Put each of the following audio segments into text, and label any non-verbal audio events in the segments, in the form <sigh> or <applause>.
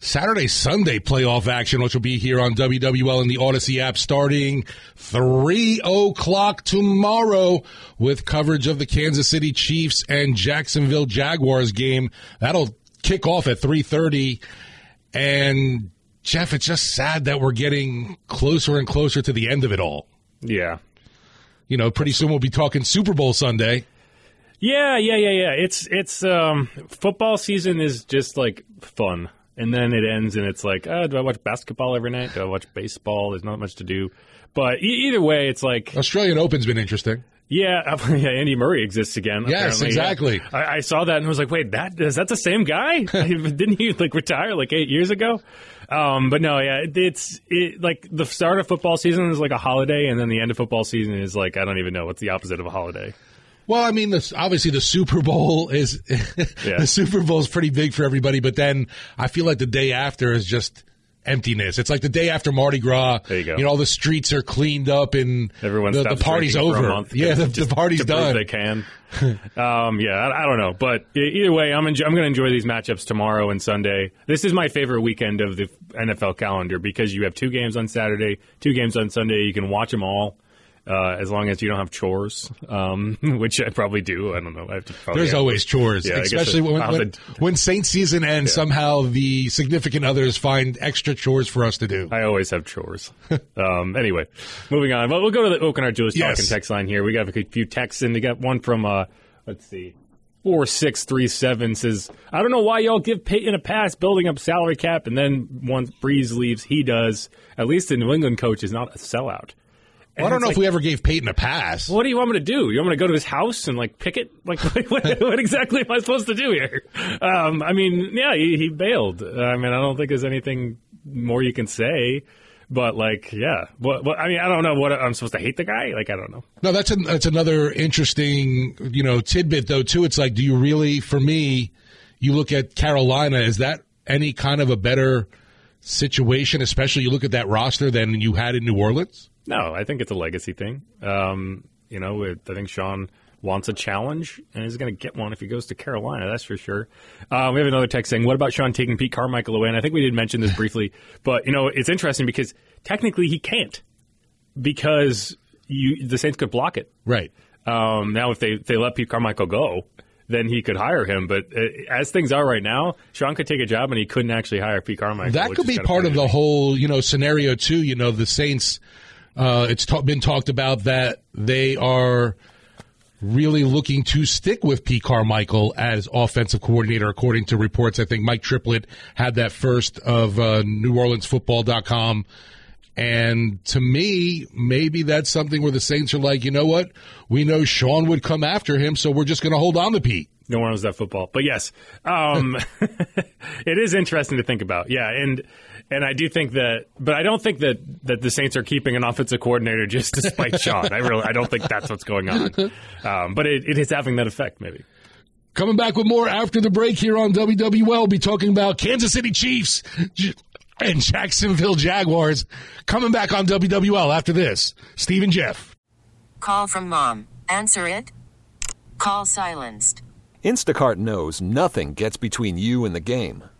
Saturday, Sunday playoff action, which will be here on WWL and the Audacy app starting 3 o'clock tomorrow with coverage of the Kansas City Chiefs and Jacksonville Jaguars game. That'll kick off at 3.30. And Jeff, it's just sad that we're getting closer and closer to the end of it all. Yeah. You know, pretty soon we'll be talking Super Bowl Sunday. Yeah, yeah, yeah, yeah. It's it's um football season is just like fun. And then it ends and it's like, oh, do I watch basketball every night? Do I watch baseball? There's not much to do. But e- either way, it's like Australian Open's been interesting. Yeah, <laughs> yeah, Andy Murray exists again. Yes, apparently. exactly. Yeah. I, I, saw that and was like, wait, that is that the same guy? <laughs> <laughs> Didn't he like retire like eight years ago? Um, but no, yeah, it, it's it, like the start of football season is like a holiday, and then the end of football season is like I don't even know what's the opposite of a holiday. Well, I mean, this, obviously the Super Bowl is <laughs> yeah. the Super Bowl is pretty big for everybody, but then I feel like the day after is just emptiness. It's like the day after Mardi Gras. There you go. You know, all the streets are cleaned up and everyone the, the party's over. Yeah, the, the party's done. They can. <laughs> um, yeah, I, I, don't know, but either way, I'm enjo- I'm going to enjoy these matchups tomorrow and Sunday. This is my favorite weekend of the NFL calendar because you have two games on Saturday, two games on Sunday. You can watch them all uh, as long as you don't have chores, um, <laughs> which I probably do. I don't know. I have to There's always chores, yeah, especially when, when, when, Saint season ends. Yeah. Somehow the significant others find extra chores for us to do. I always have chores. <laughs> um, anyway, moving on. Well, we'll go to the Oaken Julius yes. talking text line here. We got a few texts, and we got one from uh, let's see. 4637 says, I don't know why y'all give Payton a pass building up salary cap, and then once Brees leaves, he does. At least the New England coach is not a sellout. Well, I don't know like, if we ever gave Payton a pass. What do you want me to do? You want me to go to his house and like pick it? Like, <laughs> what, what exactly am I supposed to do here? Um, I mean, yeah, he, he bailed. I mean, I don't think there's anything more you can say. But like, yeah, what, what, I mean, I don't know what I'm supposed to hate the guy. Like, I don't know. No, that's that's another interesting, you know, tidbit though too. It's like, do you really? For me, you look at Carolina. Is that any kind of a better situation? Especially you look at that roster than you had in New Orleans. No, I think it's a legacy thing. Um, you know, it, I think Sean wants a challenge, and he's going to get one if he goes to Carolina. That's for sure. Uh, we have another text saying, "What about Sean taking Pete Carmichael away?" And I think we did mention this briefly, but you know, it's interesting because technically he can't because you the Saints could block it. Right. Um, now, if they if they let Pete Carmichael go, then he could hire him. But uh, as things are right now, Sean could take a job and he couldn't actually hire Pete Carmichael. That could be part of the whole, you know, scenario too. You know, the Saints uh, it's ta- been talked about that they are really looking to stick with Pete Carmichael as offensive coordinator, according to reports. I think Mike Triplett had that first of uh, NewOrleansFootball.com. And to me, maybe that's something where the Saints are like, you know what? We know Sean would come after him, so we're just going to hold on to Pete. No one knows that football. But yes, um, <laughs> it is interesting to think about. Yeah. And and I do think that, but I don't think that, that the Saints are keeping an offensive coordinator just to spite <laughs> Sean. I really, I don't think that's what's going on. Um, but it, it is having that effect, maybe. Coming back with more after the break here on WWL. We'll be talking about Kansas City Chiefs and Jacksonville Jaguars. Coming back on WWL after this. Steve and Jeff. Call from mom. Answer it. Call silenced. Instacart knows nothing gets between you and the game.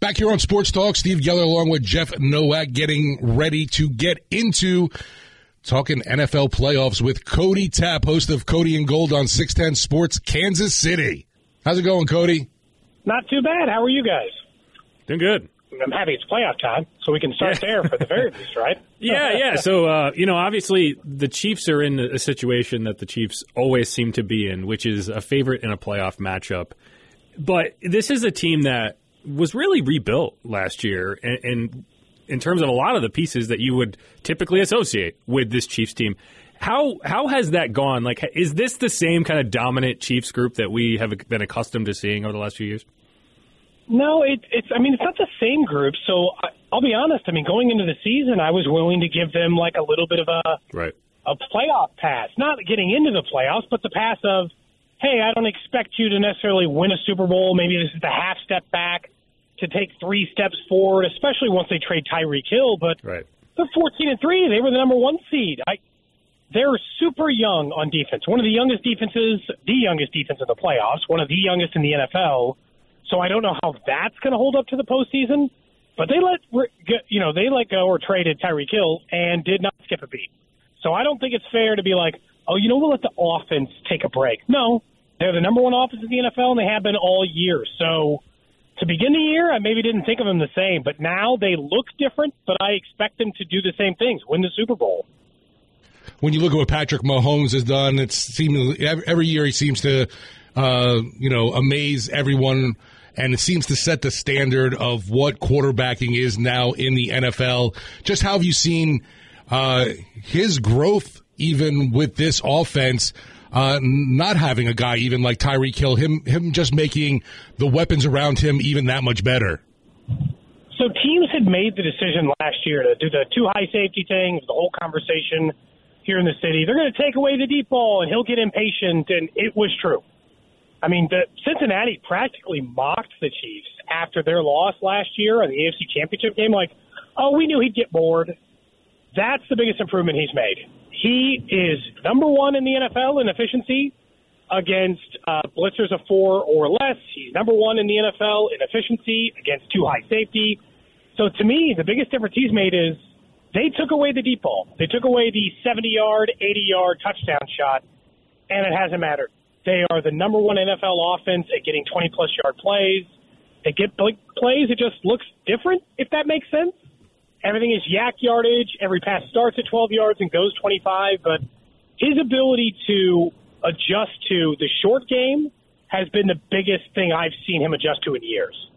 Back here on Sports Talk, Steve Geller along with Jeff Nowak getting ready to get into talking NFL playoffs with Cody Tapp, host of Cody and Gold on 610 Sports, Kansas City. How's it going, Cody? Not too bad. How are you guys? Doing good. I'm happy it's playoff time, so we can start Yeah. there for the very least, right? <laughs> Yeah, yeah. So, uh, you know, obviously the Chiefs are in a situation that the Chiefs always seem to be in, which is a favorite in a playoff matchup. But this is a team that was really rebuilt last year, and, and in terms of a lot of the pieces that you would typically associate with this Chiefs team. How how has that gone? Like, is this the same kind of dominant Chiefs group that we have been accustomed to seeing over the last few years? No, it, it's. I mean, it's not the same group. So I, I'll be honest. I mean, going into the season, I was willing to give them like a little bit of a Right. a playoff pass, not getting into the playoffs, but the pass of, hey, I don't expect you to necessarily win a Super Bowl. Maybe this is the half step back to take three steps forward, especially once they trade Tyreek Hill. But Right. they're 14 and three. They were the number one seed. I, they're super young on defense. One of the youngest defenses, the youngest defense in the playoffs. One of the youngest in the NFL. So I don't know how that's going to hold up to the postseason. But they let you know they let go or traded Tyreek Hill and did not skip a beat. So I don't think it's fair to be like, oh, you know, we'll let the offense take a break. No, they're the number one offense in the NFL, and they have been all year. So to begin the year, I maybe didn't think of them the same, but now they look different. But I expect them to do the same things, win the Super Bowl. When you look at what Patrick Mahomes has done, it's seemingly every year he seems to, uh, you know, amaze everyone, and it seems to set the standard of what quarterbacking is now in the NFL. Just how have you seen uh, his growth, even with this offense? Uh, not having a guy even like Tyreek Hill, him him just making the weapons around him even that much better. So teams had made the decision last year to do the two high safety thing, the whole conversation here in the city. They're going to take away the deep ball, and he'll get impatient, and it was true. I mean, the Cincinnati practically mocked the Chiefs after their loss last year on the AFC Championship game. Like, oh, we knew he'd get bored. That's the biggest improvement he's made. He is number one in the NFL in efficiency against uh, blitzers of four or less. He's number one in the NFL in efficiency against two high safety. So to me, the biggest difference he's made is they took away the deep ball. They took away the 70 yard, 80 yard touchdown shot, and it hasn't mattered. They are the number one NFL offense at getting 20 plus yard plays. They get plays. It just looks different, if that makes sense. Everything is YAC yardage. Every pass starts at 12 yards and goes 25. But his ability to adjust to the short game has been the biggest thing I've seen him adjust to in years.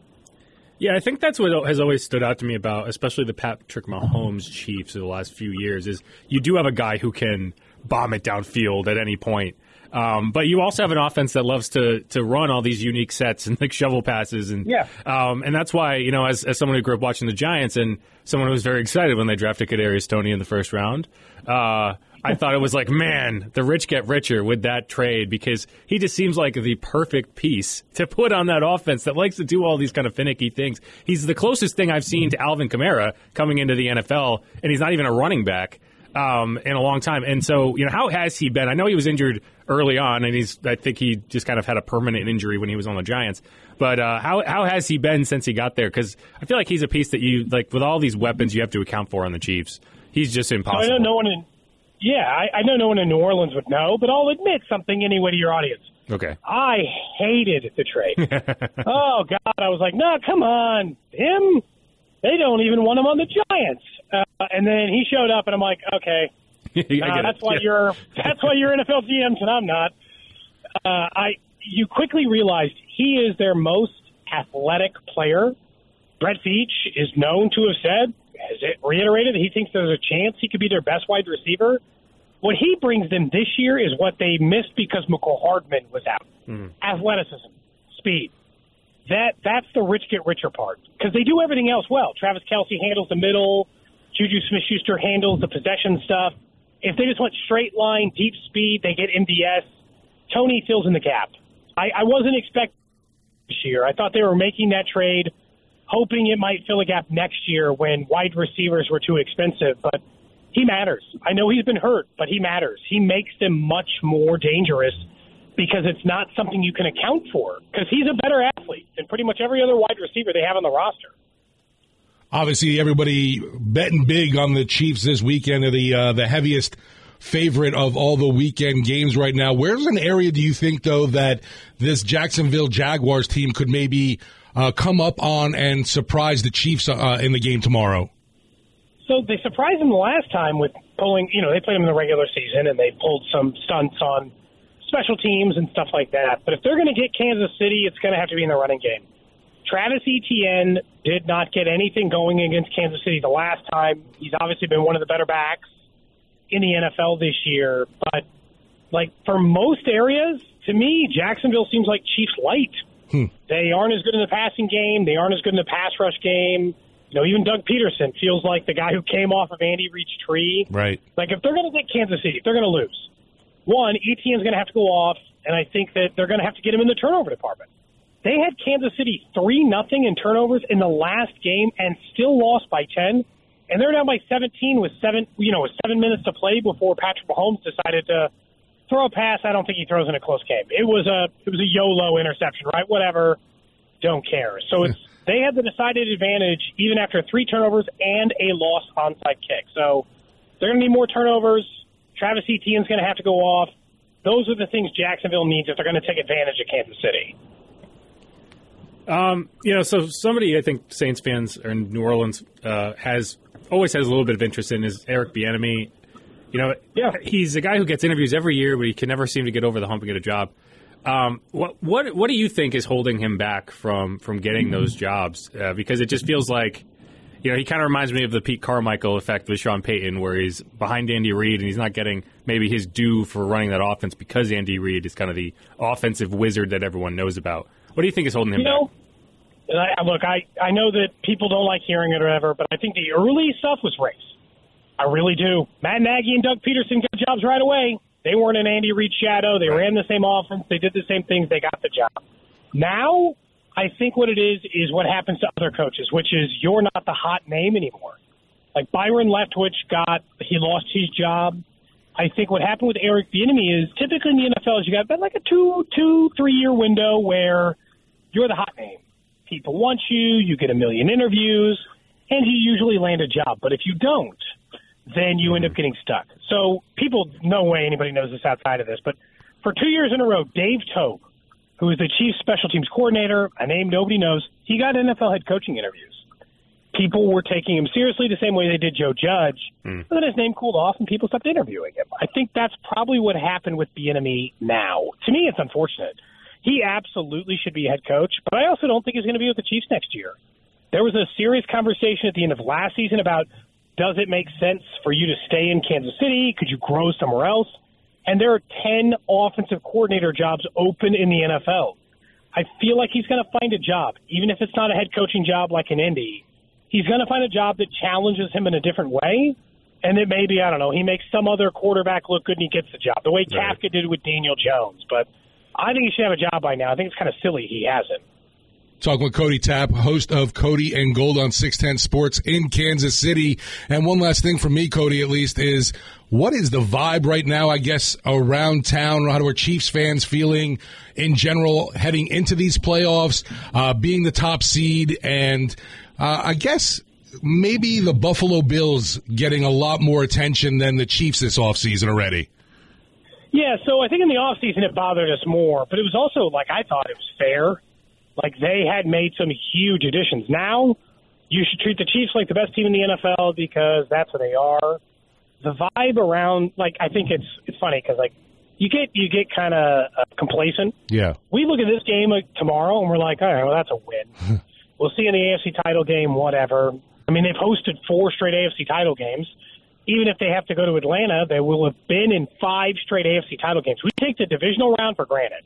Yeah, I think that's what has always stood out to me about, especially the Patrick Mahomes Chiefs of the last few years, is you do have a guy who can bomb it downfield at any point. Um, but you also have an offense that loves to to run all these unique sets and <laughs> like shovel passes, and yeah, um, and that's why you know as as someone who grew up watching the Giants and someone who was very excited when they drafted Kadarius Toney in the first round. Uh, I thought it was like, <laughs> man, the rich get richer with that trade because he just seems like the perfect piece to put on that offense that likes to do all these kind of finicky things. He's the closest thing I've seen to Alvin Kamara coming into the NFL, and he's not even a running back um, in a long time. And so, you know, how has he been? I know he was injured early on, and he's I think he just kind of had a permanent injury when he was on the Giants. But uh, how how has he been since he got there? Because I feel like he's a piece that you like with all these weapons you have to account for on the Chiefs. He's just impossible. So I know no one in yeah, I, I know no one in New Orleans would know, but I'll admit something anyway to your audience. Okay. I hated the trade. <laughs> oh God, I was like, no, come on, him. They don't even want him on the Giants. Uh, and then he showed up, and I'm like, okay, <laughs> uh, that's why yeah. you're <laughs> that's why you're NFL GMs and I'm not. Uh, I you quickly realized he is their most athletic player. Brett Veach is known to have said, has it reiterated that he thinks there's a chance he could be their best wide receiver. What he brings them this year is what they missed because Mecole Hardman was out: mm. athleticism, speed. That that's the rich get richer part because they do everything else well. Travis Kelce handles the middle. Juju Smith-Schuster handles the possession stuff. If they just went straight line, deep speed, they get MVS. Toney fills in the gap. I, I wasn't expecting this year. I thought they were making that trade, hoping it might fill a gap next year when wide receivers were too expensive. But he matters. I know he's been hurt, but he matters. He makes them much more dangerous because it's not something you can account for because he's a better athlete than pretty much every other wide receiver they have on the roster. Obviously, everybody betting big on the Chiefs this weekend. Are the uh, the heaviest favorite of all the weekend games right now. Where's an area do you think though that this Jacksonville Jaguars team could maybe uh, come up on and surprise the Chiefs uh, in the game tomorrow? So they surprised them the last time with pulling. You know, they played them in the regular season and they pulled some stunts on special teams and stuff like that. But if they're going to get Kansas City, it's going to have to be in the running game. Travis Etienne did not get anything going against Kansas City the last time. He's obviously been one of the better backs in the NFL this year. But like for most areas, to me, Jacksonville seems like Chiefs light. Hmm. They aren't as good in the passing game. They aren't as good in the pass rush game. You know, even Doug Pederson feels like the guy who came off of Andy Reid's tree. Right. Like if they're going to get Kansas City, they're going to lose. One, Etienne's going to have to go off, and I think that they're going to have to get him in the turnover department. They had Kansas City three nothing in turnovers in the last game and still lost by ten. And they're down by 17 with seven, you know, with seven minutes to play before Patrick Mahomes decided to throw a pass. I don't think he throws in a close game. It was a it was a YOLO interception, right? Whatever, don't care. So it's <laughs> they had the decided advantage even after three turnovers and a lost onside kick. So they're going to need more turnovers. Travis Etienne's going to have to go off. Those are the things Jacksonville needs if they're going to take advantage of Kansas City. Um, you know, so somebody I think Saints fans or in New Orleans uh, has always has a little bit of interest in is Eric Bieniemy. You know, yeah. he's a guy who gets interviews every year, but he can never seem to get over the hump and get a job. Um, what what what do you think is holding him back from from getting mm-hmm. those jobs? Uh, because it just feels like, you know, he kind of reminds me of the Pete Carmichael effect with Sean Payton, where he's behind Andy Reid and he's not getting maybe his due for running that offense because Andy Reid is kind of the offensive wizard that everyone knows about. What do you think is holding him you know, back? I, look, I, I know that people don't like hearing it or whatever, but I think the early stuff was race. I really do. Matt Nagy and Doug Pederson got jobs right away. They weren't in Andy Reid's shadow. They ran the same offense. They did the same things. They got the job. Now, I think what it is is what happens to other coaches, which is you're not the hot name anymore. Like Byron Leftwich got, he lost his job. I think what happened with Eric Bieniemy is typically in the NFL is you got about like a two, two, three year window where you're the hot name people want you, you get a million interviews, and you usually land a job. But if you don't, then you end up getting stuck. So people, no way anybody knows this outside of this, but for two years in a row, Dave Toub, who is the chief special teams coordinator, a name nobody knows, he got NFL head coaching interviews. people were taking him seriously the same way they did Joe Judge. Mm. But then his name cooled off and people stopped interviewing him. I think that's probably what happened with Bieniemy now. To me, it's unfortunate. He absolutely should be head coach, but I also don't think he's going to be with the Chiefs next year. There was a serious conversation at the end of last season about does it make sense for you to stay in Kansas City? Could you grow somewhere else? And there are 10 offensive coordinator jobs open in the NFL. I feel like he's going to find a job, even if it's not a head coaching job like in Indy. He's going to find a job that challenges him in a different way. And that maybe, I don't know, he makes some other quarterback look good and he gets the job, the way Right. Kafka did with Daniel Jones. But I think he should have a job by now. I think it's kind of silly he hasn't. Talking with Cody Tapp, host of Cody and Gold on 610 Sports in Kansas City. And one last thing for me, Cody, at least, is what is the vibe right now, I guess, around town? How are Chiefs fans feeling in general heading into these playoffs, uh, being the top seed? And uh, I guess maybe the Buffalo Bills getting a lot more attention than the Chiefs this offseason already. Yeah, so I think in the off season it bothered us more, but it was also like I thought it was fair. Like they had made some huge additions. Now you should treat the Chiefs like the best team in the NFL because that's what they are. The vibe around, like I think it's it's funny because like you get you get kind of uh, complacent. Yeah. We look at this game like, tomorrow and we're like, all right, well that's a win. <laughs> we'll see in the AFC title game, whatever. I mean, they've hosted four straight AFC title games. Even if they have to go to Atlanta, they will have been in five straight AFC title games. We take the divisional round for granted.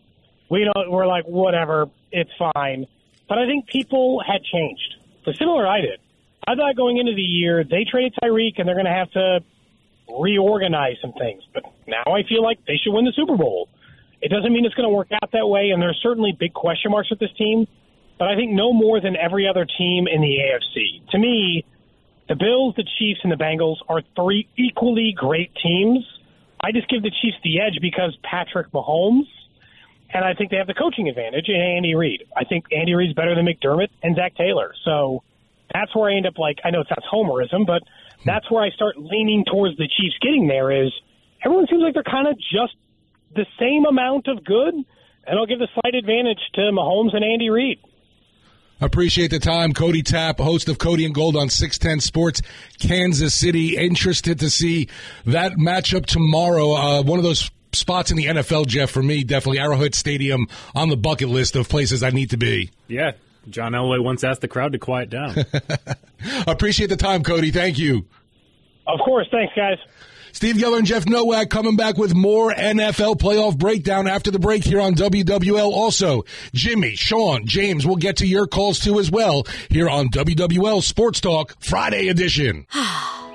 We don't. We're like, whatever, it's fine. But I think people had changed. So similar, I did. I thought going into the year they traded Tyreek and they're going to have to reorganize some things. But now I feel like they should win the Super Bowl. It doesn't mean it's going to work out that way, and there's certainly big question marks with this team. But I think no more than every other team in the AFC. To me, the Bills, the Chiefs, and the Bengals are three equally great teams. I just give the Chiefs the edge because Patrick Mahomes, and I think they have the coaching advantage in Andy Reid. I think Andy Reid's better than McDermott and Zac Taylor. So that's where I end up like I know it sounds homerism, but that's where I start leaning towards the Chiefs getting there is everyone seems like they're kind of just the same amount of good, and I'll give the slight advantage to Mahomes and Andy Reid. Appreciate the time. Cody Tapp, host of Cody and Gold on 610 Sports, Kansas City. Interested to see that matchup tomorrow. Uh, one of those spots in the NFL, Jeff, for me, definitely Arrowhead Stadium on the bucket list of places I need to be. Yeah. John Elway once asked the crowd to quiet down. <laughs> Appreciate the time, Cody. Thank you. Of course. Thanks, guys. Steve Geller and Jeff Nowak coming back with more NFL playoff breakdown after the break here on WWL. Also, Jimmy, Sean, James, we'll get to your calls too as well here on WWL Sports Talk Friday edition. <sighs> <sighs> <laughs>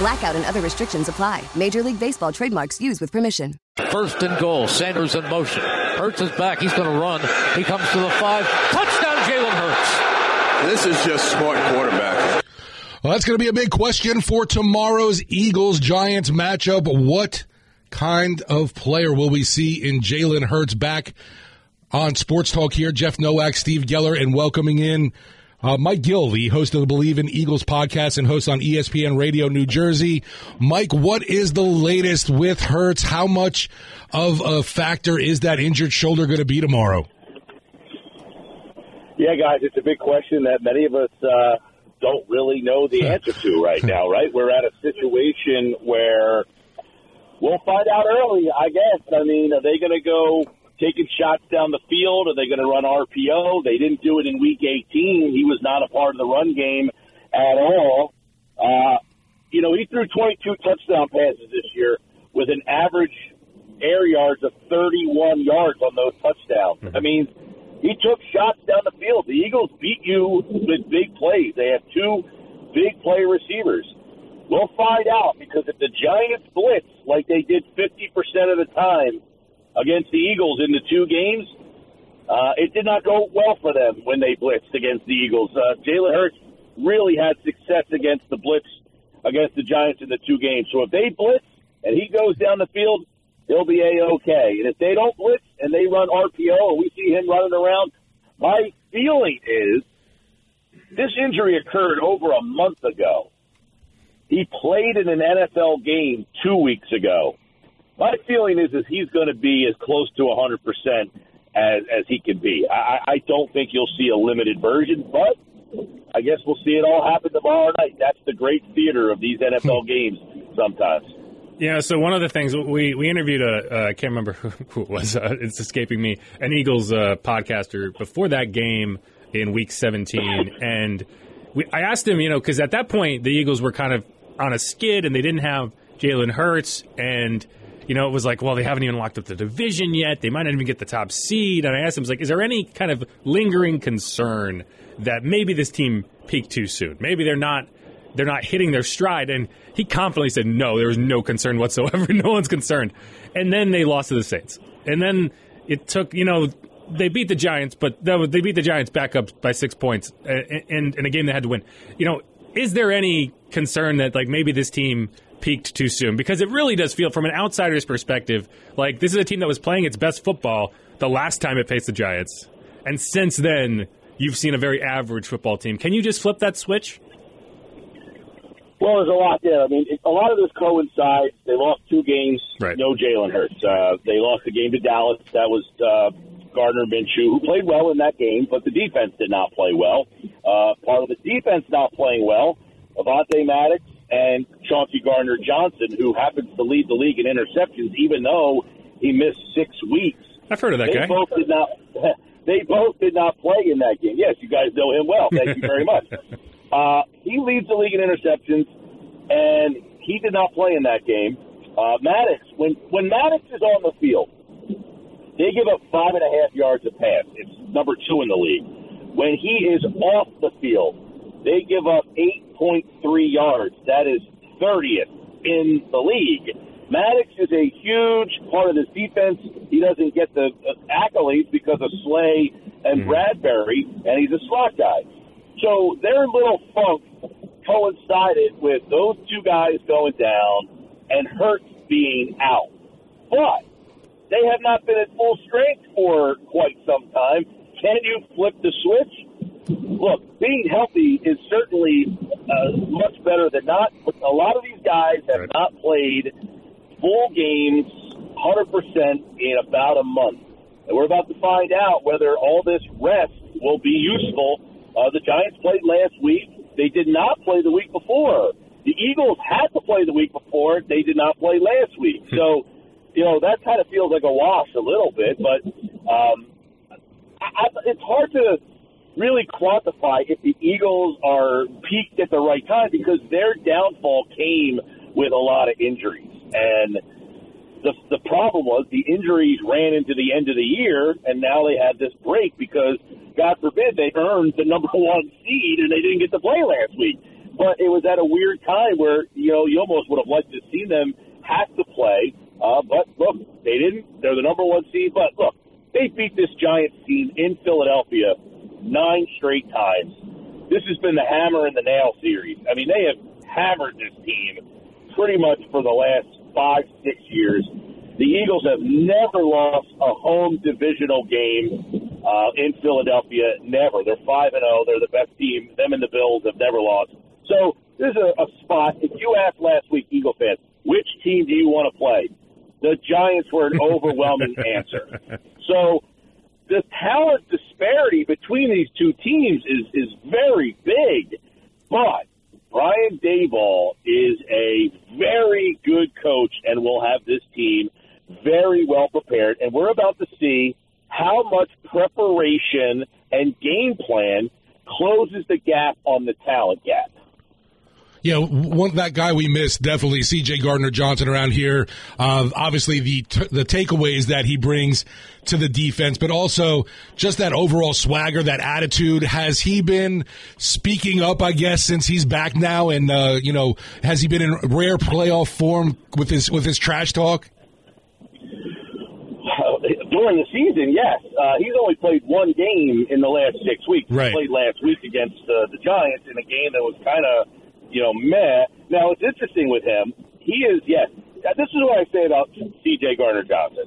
Blackout and other restrictions apply. Major League Baseball trademarks used with permission. First and goal. Sanders in motion. Hurts is back. He's going to run. He comes to the five. Touchdown, Jalen Hurts. This is just smart quarterback. Well, that's going to be a big question for tomorrow's Eagles Giants matchup. What kind of player will we see in Jalen Hurts back on Sports Talk here? Jeff Nowak, Steve Geller, and welcoming in uh, Mike Gill, the host of the Believe in Eagles podcast and host on ESPN Radio New Jersey. Mike, what is the latest with Hurts? How much of a factor is that injured shoulder going to be tomorrow? Yeah, guys, it's a big question that many of us uh, don't really know the <laughs> answer to right now, right? We're at a situation where we'll find out early, I guess. I mean, are they going to go taking shots down the field? Are they going to run RPO? They didn't do it in week 18. He was not a part of the run game at all. Uh, you know, he threw 22 touchdown passes this year with an average air yards of 31 yards on those touchdowns. Mm-hmm. I mean, he took shots down the field. The Eagles beat you with big plays. They have two big play receivers. We'll find out because if the Giants blitz like they did 50% of the time against the Eagles in the two games, uh, it did not go well for them when they blitzed against the Eagles. Uh, Jalen Hurts really had success against the blitz against the Giants in the two games. So if they blitz and he goes down the field, he'll be a-okay. And if they don't blitz and they run RPO and we see him running around, my feeling is this injury occurred over a month ago. He played in an NFL game two weeks ago. My feeling is is he's going to be as close to 100% as, as he can be. I, I don't think you'll see a limited version, but I guess we'll see it all happen tomorrow night. That's the great theater of these NFL games sometimes. Yeah, so one of the things we we interviewed a uh, I can't remember <laughs> who, who it was. Uh, it's escaping me. An Eagles uh, podcaster before that game in Week 17, <laughs> and we, I asked him, you know, because at that point the Eagles were kind of on a skid and they didn't have Jalen Hurts, and you know it was like, well, they haven't even locked up the division yet. They might not even get the top seed. And I asked him, I was like, is there any kind of lingering concern that maybe this team peaked too soon? Maybe they're not they're not hitting their stride. And he confidently said, no, there was no concern whatsoever. <laughs> no one's concerned. And then they lost to the Saints. And then it took, you know, they beat the Giants, but they beat the Giants back up by six points in, in a game they had to win. You know, is there any concern that like maybe this team peaked too soon? Because it really does feel, from an outsider's perspective, like this is a team that was playing its best football the last time it faced the Giants, and since then you've seen a very average football team. Can you just flip that switch? Well, there's a lot there. I mean, it, a lot of this coincides. They lost two games. Right. No Jalen Hurts. Uh, they lost the game to Dallas. That was uh, Gardner Minshew, who played well in that game, but the defense did not play well. Uh, part of the defense not playing well, Avonte Maddox and Chauncey Gardner Johnson, who happens to lead the league in interceptions, even though he missed six weeks. I've heard of that they guy. Both did not. <laughs> They both did not play in that game. Yes, you guys know him well. Thank you very much. <laughs> Uh, he leads the league in interceptions, and he did not play in that game. Uh, Maddox, when when Maddox is on the field, they give up five and a half yards a pass. It's number two in the league. When he is off the field, they give up 8.3 yards. That is 30th in the league. Maddox is a huge part of this defense. He doesn't get the accolades because of Slay and hmm. Bradberry, and he's a slot guy. So their little funk coincided with those two guys going down and Hurts being out. But they have not been at full strength for quite some time. Can you flip the switch? Look, being healthy is certainly uh, much better than not. But a lot of these guys have not played full games 100% in about a month. And we're about to find out whether all this rest will be useful uh, the Giants played last week. They did not play the week before. The Eagles had to play the week before. They did not play last week. So, you know, that kind of feels like a wash a little bit. But um, I, I, it's hard to really quantify if the Eagles are peaked at the right time because their downfall came with a lot of injuries. And the, the problem was the injuries ran into the end of the year, and now they had this break because, God forbid, they earned the number <laughs> one seed and they didn't get to play last week. but it was at a weird time where you know you almost would have liked to see them have to play. Uh, but look, they didn't. They're the number one seed. But look, they beat this Giants team in Philadelphia nine straight times. This has been the hammer and the nail series. I mean, they have hammered this team pretty much for the last five, six years. The Eagles have never lost a home divisional game uh, in Philadelphia. Never. They're five and zero. They're the best team. Them and the Bills have never lost. So there's a, a spot. If you asked last week, Eagle fans, which team do you want to play? The Giants were an <laughs> overwhelming answer. So the talent disparity between these two teams is is very big, but Brian Daboll is a very good coach and will have this team very well prepared. And we're about to see how much preparation and game plan closes the gap on the talent gap. Yeah, one that guy we missed definitely C.J. Gardner Johnson around here. Uh, obviously, the t- the takeaways that he brings to the defense, but also just that overall swagger, that attitude. Has he been speaking up? I guess since he's back now, and uh, you know, has he been in rare playoff form with his with his trash talk? During the season, yes. Uh, he's only played one game in the last six weeks. Right. He played last week against uh, the Giants in a game that was kind of you know, meh. Now, it's interesting with him. He is, yes, this is what I say about C.J. Gardner Johnson.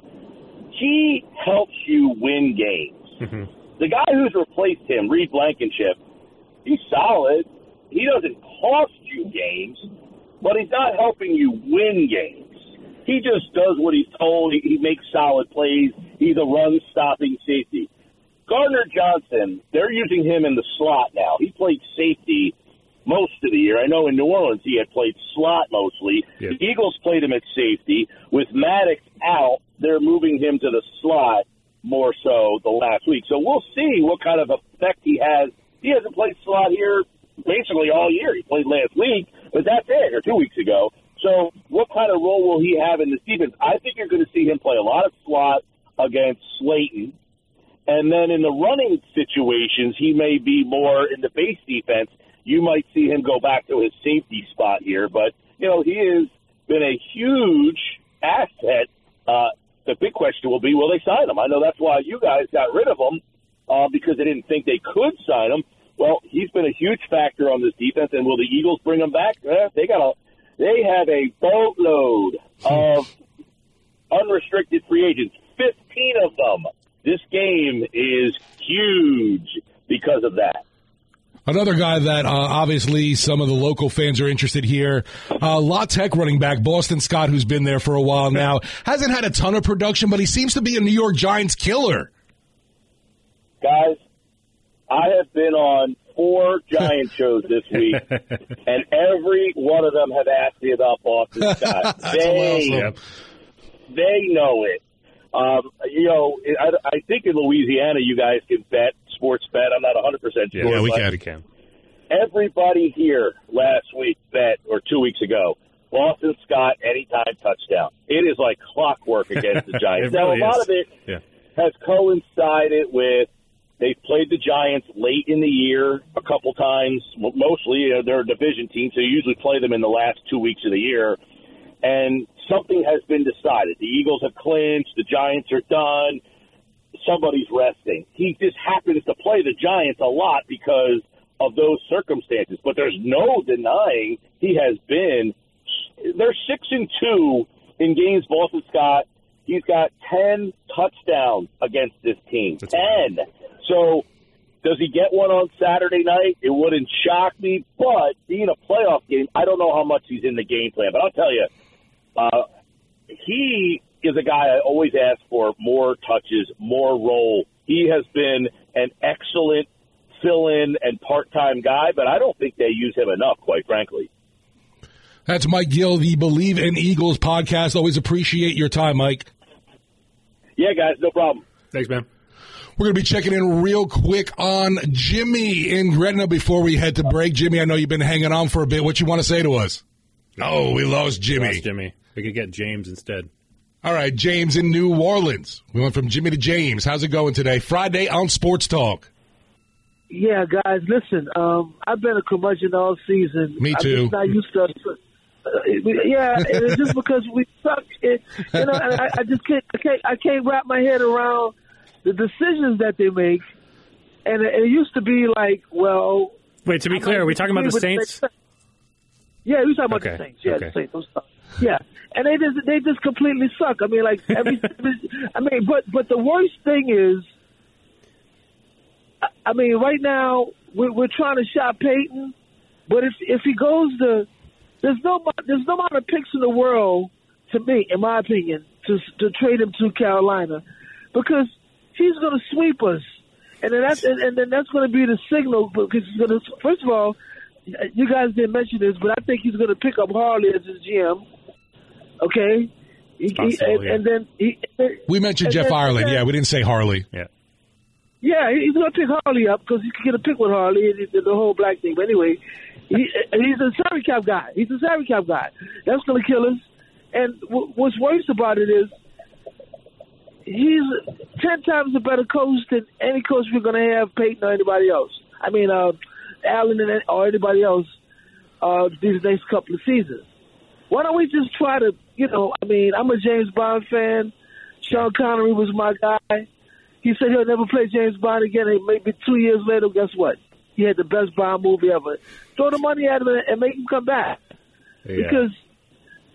He helps you win games. Mm-hmm. The guy who's replaced him, Reed Blankenship, he's solid. He doesn't cost you games, but he's not helping you win games. He just does what he's told. He, he makes solid plays. He's a run stopping safety. Gardner Johnson, they're using him in the slot now. He played safety most of the year. I know in New Orleans he had played slot mostly. Yeah. The Eagles played him at safety. With Maddox out, they're moving him to the slot more so the last week. So we'll see what kind of effect he has. He hasn't played slot here basically all year. He played last week, but that's it, or two weeks ago. So what kind of role will he have in the defense? I think you're going to see him play a lot of slot against Slayton. And then in the running situations, he may be more in the base defense you might see him go back to his safety spot here. But, you know, he has been a huge asset. Uh, the big question will be, will they sign him? I know that's why you guys got rid of him uh, because they didn't think they could sign him. Well, he's been a huge factor on this defense, and will the Eagles bring him back? Eh, they got a, they have a boatload of <laughs> unrestricted free agents, fifteen of them. This game is huge because of that. Another guy that uh, obviously some of the local fans are interested here, uh, La Tech running back Boston Scott, who's been there for a while now, hasn't had a ton of production, but he seems to be a New York Giants killer. Guys, I have been on four Giant <laughs> shows this week, and every one of them have asked me about Boston <laughs> Scott. they, awesome. they know it. Um, you know, I, I think in Louisiana you guys can bet sports bet. I'm not 100 percent sure. Yeah, we but can. We can. Everybody here last week bet, or two weeks ago, Boston Scott anytime touchdown. It is like clockwork against the <laughs> Giants. It now really a lot is. of it Yeah. has coincided with they've played the Giants late in the year a couple times. Mostly uh, they're a division team, so you usually play them in the last two weeks of the year. And something has been decided. The Eagles have clinched. The Giants are done. Somebody's resting. He just happens to play the Giants a lot because of those circumstances. But there's no denying he has been. They're six and two in games. Boston Scott. He's got ten touchdowns against this team. ten. So does he get one on Saturday night? It wouldn't shock me, but being a playoff game, I don't know how much he's in the game plan. But I'll tell you, uh, he is a guy I always ask for more touches, more role. He has been an excellent fill-in and part-time guy, but I don't think they use him enough, quite frankly. That's Mike Gill, the Believe in Eagles podcast. Always appreciate your time, Mike. Yeah, guys, no problem. Thanks, man. We're going to be checking in real quick on Jimmy in Gretna before we head to break. Jimmy, I know you've been hanging on for a bit. What you want to say to us? Oh, we lost Jimmy. Lost Jimmy. We could get James instead. All right, James in New Orleans. We went from Jimmy to James. How's it going today? Friday on Sports Talk. Yeah, guys, listen. Um, I've been a curmudgeon all season. Me I'm too. just not used to. Uh, yeah, and it's just <laughs> because we suck. It, you know, and I, I just can't, I can't. I can't wrap my head around the decisions that they make. And it, it used to be like, well. Wait, to be I clear, are we talking about the Saints? Yeah, we talking about Okay, the Saints. Yeah, okay. the Saints. Yeah, and they just they just completely suck. I mean, like <laughs> every. I mean, but but the worst thing is, I- I mean, right now we're, we're trying to shop Payton, but if if he goes to, there's no there's no amount of picks in the world to me, in my opinion, to to trade him to Carolina, because he's going to sweep us, and then that's and, and then that's going to be the signal because he's going to first of all, you guys didn't mention this, but I think he's going to pick up Harley as his GM. Okay. He- he- and, yeah. and then he, We mentioned Jeff then- Ireland. then- Yeah, we didn't say Harley. Yeah. yeah, he's going to pick Harley up because he can get a pick with Harley and the, the whole black thing. But anyway, he, he's a salary cap guy. He's a salary cap guy. That's going to kill us. And w- what's worse about it is he's ten times a better coach than any coach we're going to have, Payton or anybody else. I mean, uh, Allen and, or anybody else uh, these next couple of seasons. Why don't we just try to, you know, I mean, I'm a James Bond fan. Sean Connery was my guy. He said he'll never play James Bond again. And maybe two years later, guess what? He had the best Bond movie ever. Throw the money at him and- and make him come back. Yeah. Because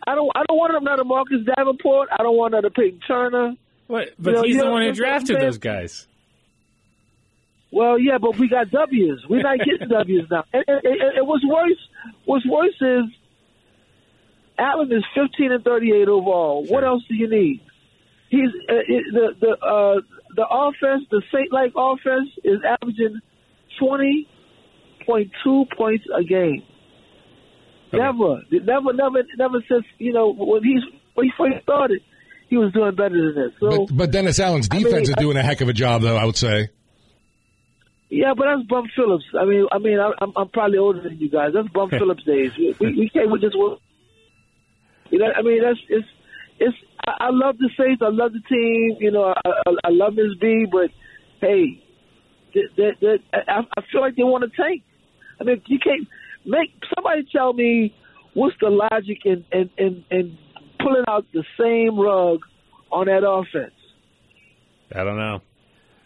I don't, I don't want another Marcus Davenport. I don't want another Peyton Turner. What? But You know, he's the one who drafted what those guys. Well, yeah, but we got W's. We're not getting <laughs> W's now. And, and, and, and what's worse, what's worse is Allen is 15 and 38 overall. What else do you need? He's uh, the the uh, the offense, the Saint like offense, is averaging 20.2 points a game. Never, never, never, never since you know when he's when he first started, he was doing better than this. So But, but Dennis Allen's I mean, defense is doing a heck of a job, though. I would say. Yeah, but that's Bum Phillips. I mean, I mean, I, I'm I'm probably older than you guys. That's Bum <laughs> Phillips days. We, we we can't with this work. You know, I mean, that's it's it's. I, I love the Saints. I love the team. You know, I I, I love Miss B, but hey, th th th I, I feel like they want to tank. I mean, you can't make somebody tell me what's the logic in in in, in pulling out the same rug on that offense. I don't know.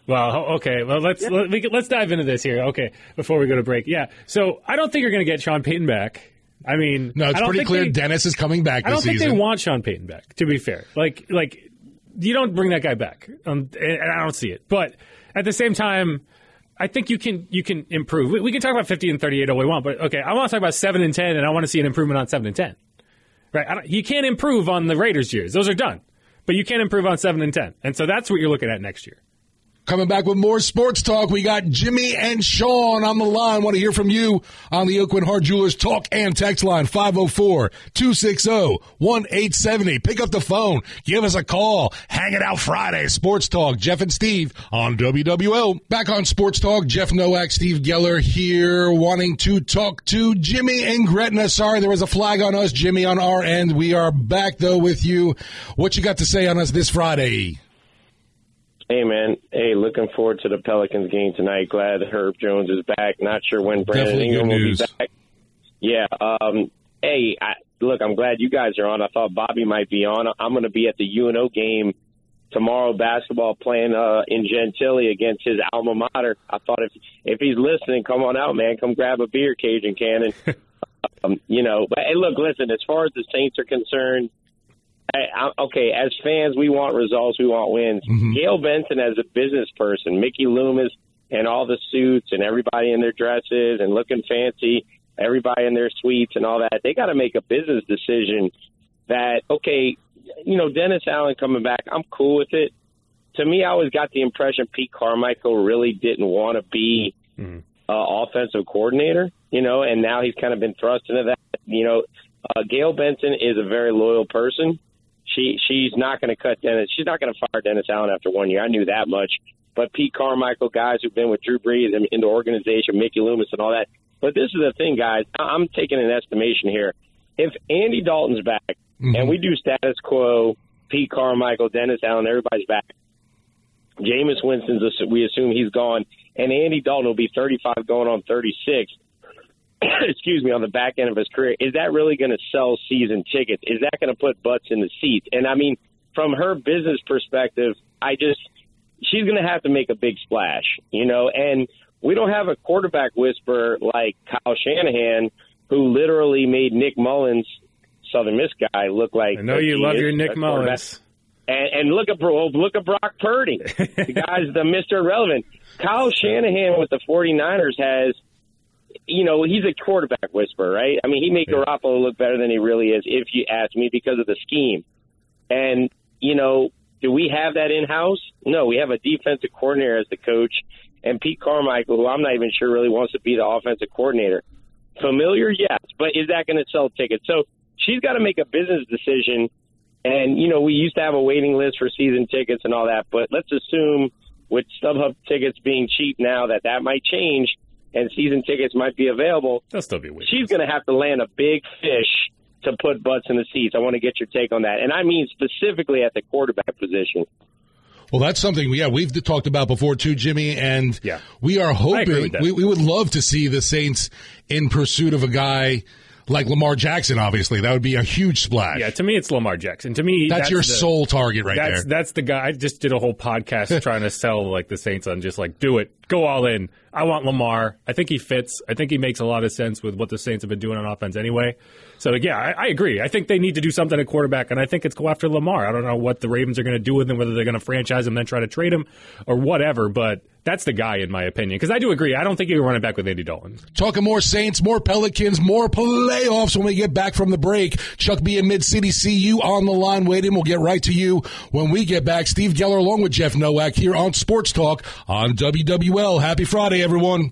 Well, okay. Well, let's let, we let's dive into this here. Okay, before we go to break. Yeah. So I don't think you're going to get Sean Payton back. I mean, No, it's I don't pretty clear they- Dennis is coming back I don't think season. they want Sean Payton back. To be fair, like like you don't bring that guy back, um, and, and I don't see it. But at the same time, I think you can you can improve. We, we can talk about fifty and thirty eight all we want, but okay, I want to talk about seven and ten, and I want to see an improvement on seven and ten. Right? I don't, you can't improve on the Raiders years; those are done. But you can improve on seven and ten, and so that's what you're looking at next year. Coming back with more sports talk. We got Jimmy and Sean on the line. Want to hear from you on the Oakwood Hard Jewelers talk and text line 504-260-1870. Pick up the phone. Give us a call. Hang it out Friday. Sports talk. Jeff and Steve on WWL. Back on sports talk. Jeff Nowak, Steve Geller here wanting to talk to Jimmy and Gretna. Sorry, there was a flag on us, Jimmy, on our end. We are back though with you. What you got to say on us this Friday? Hey man, hey, looking forward to the Pelicans game tonight. Glad Herb Jones is back. Not sure when Brandon Definitely Ingram will news. be back. Yeah. Um. Hey, I, look, I'm glad you guys are on. I thought Bobby might be on. I'm going to be at the UNO game tomorrow. Basketball playing uh, in Gentilly against his alma mater. I thought if if he's listening, come on out, man. Come grab a beer, Cajun Cannon. <laughs> um, you know, but hey, look, listen. As far as the Saints are concerned, I, I, okay, as fans, we want results, we want wins. Gayle Benson, as a business person, Mickey Loomis, and all the suits and everybody in their dresses and looking fancy, everybody in their suites and all that, they got to make a business decision that, okay, you know, Dennis Allen coming back, I'm cool with it. To me, I always got the impression Pete Carmichael really didn't want to be uh, offensive coordinator, you know, and now he's kind of been thrust into that. You know, uh, Gayle Benson is a very loyal person. She she's not going to cut Dennis. She's not going to fire Dennis Allen after one year. I knew that much. But Pete Carmichael, guys who've been with Drew Brees and in the organization, Mickey Loomis, and all that. But this is the thing, guys. I'm taking an estimation here. If Andy Dalton's back and mm-hmm. we do status quo, Pete Carmichael, Dennis Allen, everybody's back. Jameis Winston's, we assume he's gone, and Andy Dalton will be 35 going on 36. <coughs> excuse me, on the back end of his career. Is that really going to sell season tickets? Is that going to put butts in the seats? And I mean, from her business perspective, I just she's going to have to make a big splash, you know. And we don't have a quarterback whisperer like Kyle Shanahan, who literally made Nick Mullens, Southern Miss guy, look like. I know you love your Nick Mullens. And, and look at look at Brock Purdy, <laughs> the guy's the Mister Irrelevant. Kyle Shanahan with the 49ers has, you know, he's a quarterback whisperer, right? I mean, he made Garoppolo look better than he really is, if you ask me, because of the scheme. And you know, do we have that in house? No, we have a defensive coordinator as the coach, and Pete Carmichael, who I'm not even sure really wants to be the offensive coordinator. Familiar, yes, but is that going to sell tickets? So she's got to make a business decision. And you know, we used to have a waiting list for season tickets and all that, but let's assume with StubHub tickets being cheap now that that might change and season tickets might be available. They'll still be waiting. She's going to have to land a big fish to put butts in the seats. I want to get your take on that, and I mean specifically at the quarterback position. Well, that's something, yeah, we've talked about before too, Jimmy, and yeah. we are hoping, we, we would love to see the Saints in pursuit of a guy like Lamar Jackson, obviously. That would be a huge splash. Yeah, to me, it's Lamar Jackson. To me, That's your the- sole target right that's, there. That's the guy. I just did a whole podcast <laughs> trying to sell like the Saints on just like do it, go all in. I want Lamar. I think he fits. I think he makes a lot of sense with what the Saints have been doing on offense anyway. So yeah, I, I agree. I think they need to do something at quarterback, and I think it's go after Lamar. I don't know what the Ravens are going to do with him, whether they're going to franchise him, then try to trade him, or whatever. But that's the guy in my opinion, because I do agree. I don't think you can run it back with Andy Dalton. Talking more Saints, more Pelicans, more playoffs when we get back from the break. Chuck B in Mid City, see you on the line waiting. We'll get right to you when we get back. Steve Geller along with Jeff Nowak here on Sports Talk on WWL. Happy Friday, everyone.